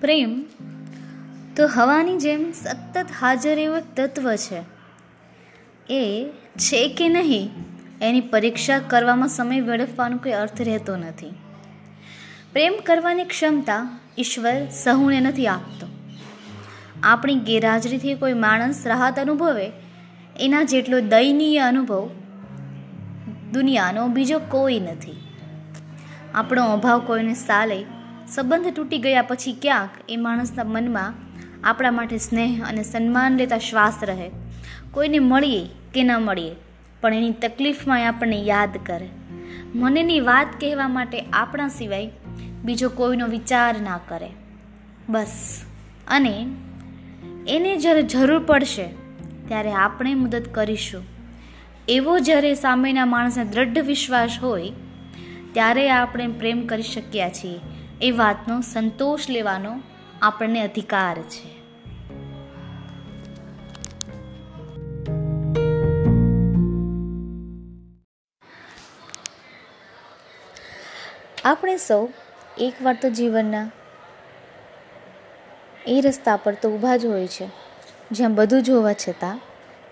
પ્રેમ તો હવાની જેમ સતત હાજર એવું એક તત્વ છે. એ છે કે નહીં, એની પરીક્ષા કરવામાં સમય વેડફવાનો કોઈ અર્થ રહેતો નથી. પ્રેમ કરવાની ક્ષમતા ઈશ્વર સહુને નથી આપતો. આપણી ગેરહાજરીથી કોઈ માણસ રાહત અનુભવે, એના જેટલો દયનીય અનુભવ દુનિયાનો બીજો કોઈ નથી. આપણો અભાવ કોઈને સાલે સંબંધ તૂટી ગયા પછી ક્યાંક એ માણસના મનમાં આપણા માટે સ્નેહ અને સન્માન લેતા શ્વાસ રહે. કોઈને મળીએ કે ન મળીએ, પણ એની તકલીફમાં આપણને યાદ કરે. મનેની વાત કહેવા માટે આપણા સિવાય બીજો કોઈનો વિચાર ના કરે. બસ. અને એને જ્યારે જરૂર પડશે, ત્યારે આપણે મદદ કરીશું. એવો જ્યારે સામેના માણસને દ્રઢ વિશ્વાસ હોય, ત્યારે આપણે પ્રેમ કરી શક્યા છીએ. એ વાતનો સંતોષ લેવાનો આપણને અધિકાર છે. આપણે સૌ એકવાર તો જીવનના એ રસ્તા પર તો ઊભા જ હોય છે, જ્યાં બધું જોવા છતાં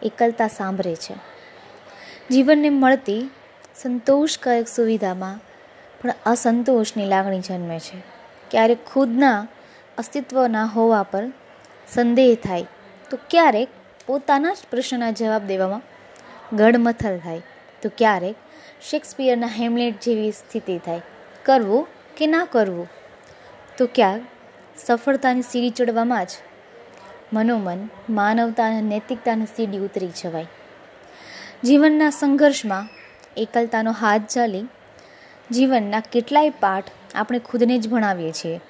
એકલતા સાંભળે છે. જીવનને મળતી સંતોષકારક સુવિધામાં પણ અસંતોષની લાગણી જન્મે છે. ક્યારેક ખુદના અસ્તિત્વના હોવા પર સંદેહ થાય, તો ક્યારેક પોતાના જ પ્રશ્નના જવાબ દેવામાં ગડમથલ થાય, તો ક્યારેક શેક્સપિયરના હેમલેટ જેવી સ્થિતિ થાય, કરવું કે ના કરવું. તો ક્યાંક સફળતાની સીડી ચડવામાં જ મનોમન, માનવતા અને નૈતિકતાની સીડી ઉતરી જવાય. જીવનના સંઘર્ષમાં એકલતાનો હાથ ચાલી જીવનના કેટલાય પાઠ આપણે ખુદને જ ભણાવીએ છીએ.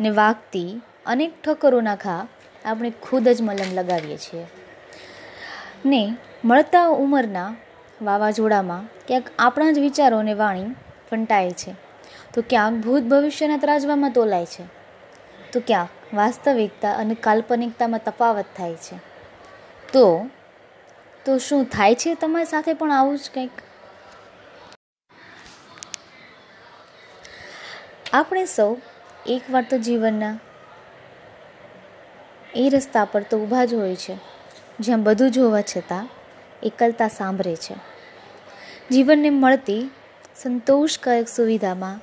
ને વાગતી અનેક ઠકરોના ઘા આપણે ખુદ જ મલમ લગાવીએ છીએ. ને મળતા ઉંમરના વાવાઝોડામાં ક્યાંક આપણા જ વિચારોને વાણી ફંટાય છે. તો ક્યાંક ભૂત ભવિષ્યના ત્રાજવામાં તોલાય છે. તો ક્યાંક વાસ્તવિકતા અને કાલ્પનિકતામાં તફાવત થાય છે. તો તો શું થાય છે તમારી સાથે પણ આવું જ કંઈક? આપણે સૌ એકવાર તો જીવનના એ રસ્તા પર તો ઊભા જ હોય છે, જ્યાં બધું જોવા છતાં એકલતા સાંભળે છે. જીવનને મળતી સંતોષકારક સુવિધામાં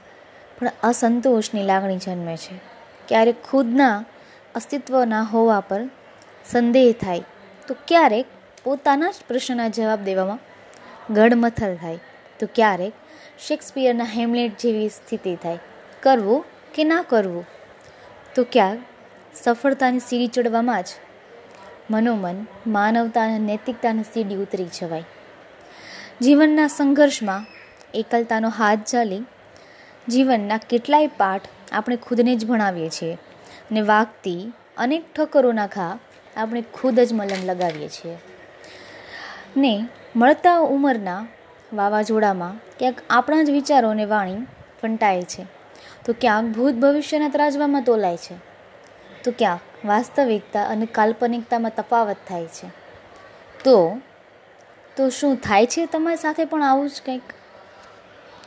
પણ અસંતોષની લાગણી જન્મે છે. ક્યારેક ખુદના અસ્તિત્વના હોવા પર સંદેહ થાય, તો ક્યારેક પોતાના જ પ્રશ્નના જવાબ દેવામાં ગડમથલ થાય, તો ક્યારેક શેક્સપિયરના હેમલેટ જેવી સ્થિતિ થાય કરવું કે ના કરવું? તો ક્યાંક સફળતાની સીડી ચડવામાં જ. મનોમન, માનવતા અને નૈતિકતાની સીડી ઉતરી જવાય. જીવનના સંઘર્ષમાં એકલતાનો હાથ ચાલી જીવનના કેટલાય પાઠ આપણે ખુદને જ ભણાવીએ છીએ ને વાગતી અનેક ઠકરોના ઘા આપણે ખુદ જ મલમ લગાવીએ છીએ. ને મળતા ઉંમરના વાવાઝોડામાં ક્યાંક આપણા જ વિચારોને વાણી ફંટાય છે. તો ક્યાંક ભૂત ભવિષ્યના ત્રાજવામાં તોલાય છે. તો ક્યાંક વાસ્તવિકતા અને કાલ્પનિકતામાં તફાવત થાય છે. તો તો શું થાય છે તમારી સાથે પણ આવું જ કંઈક?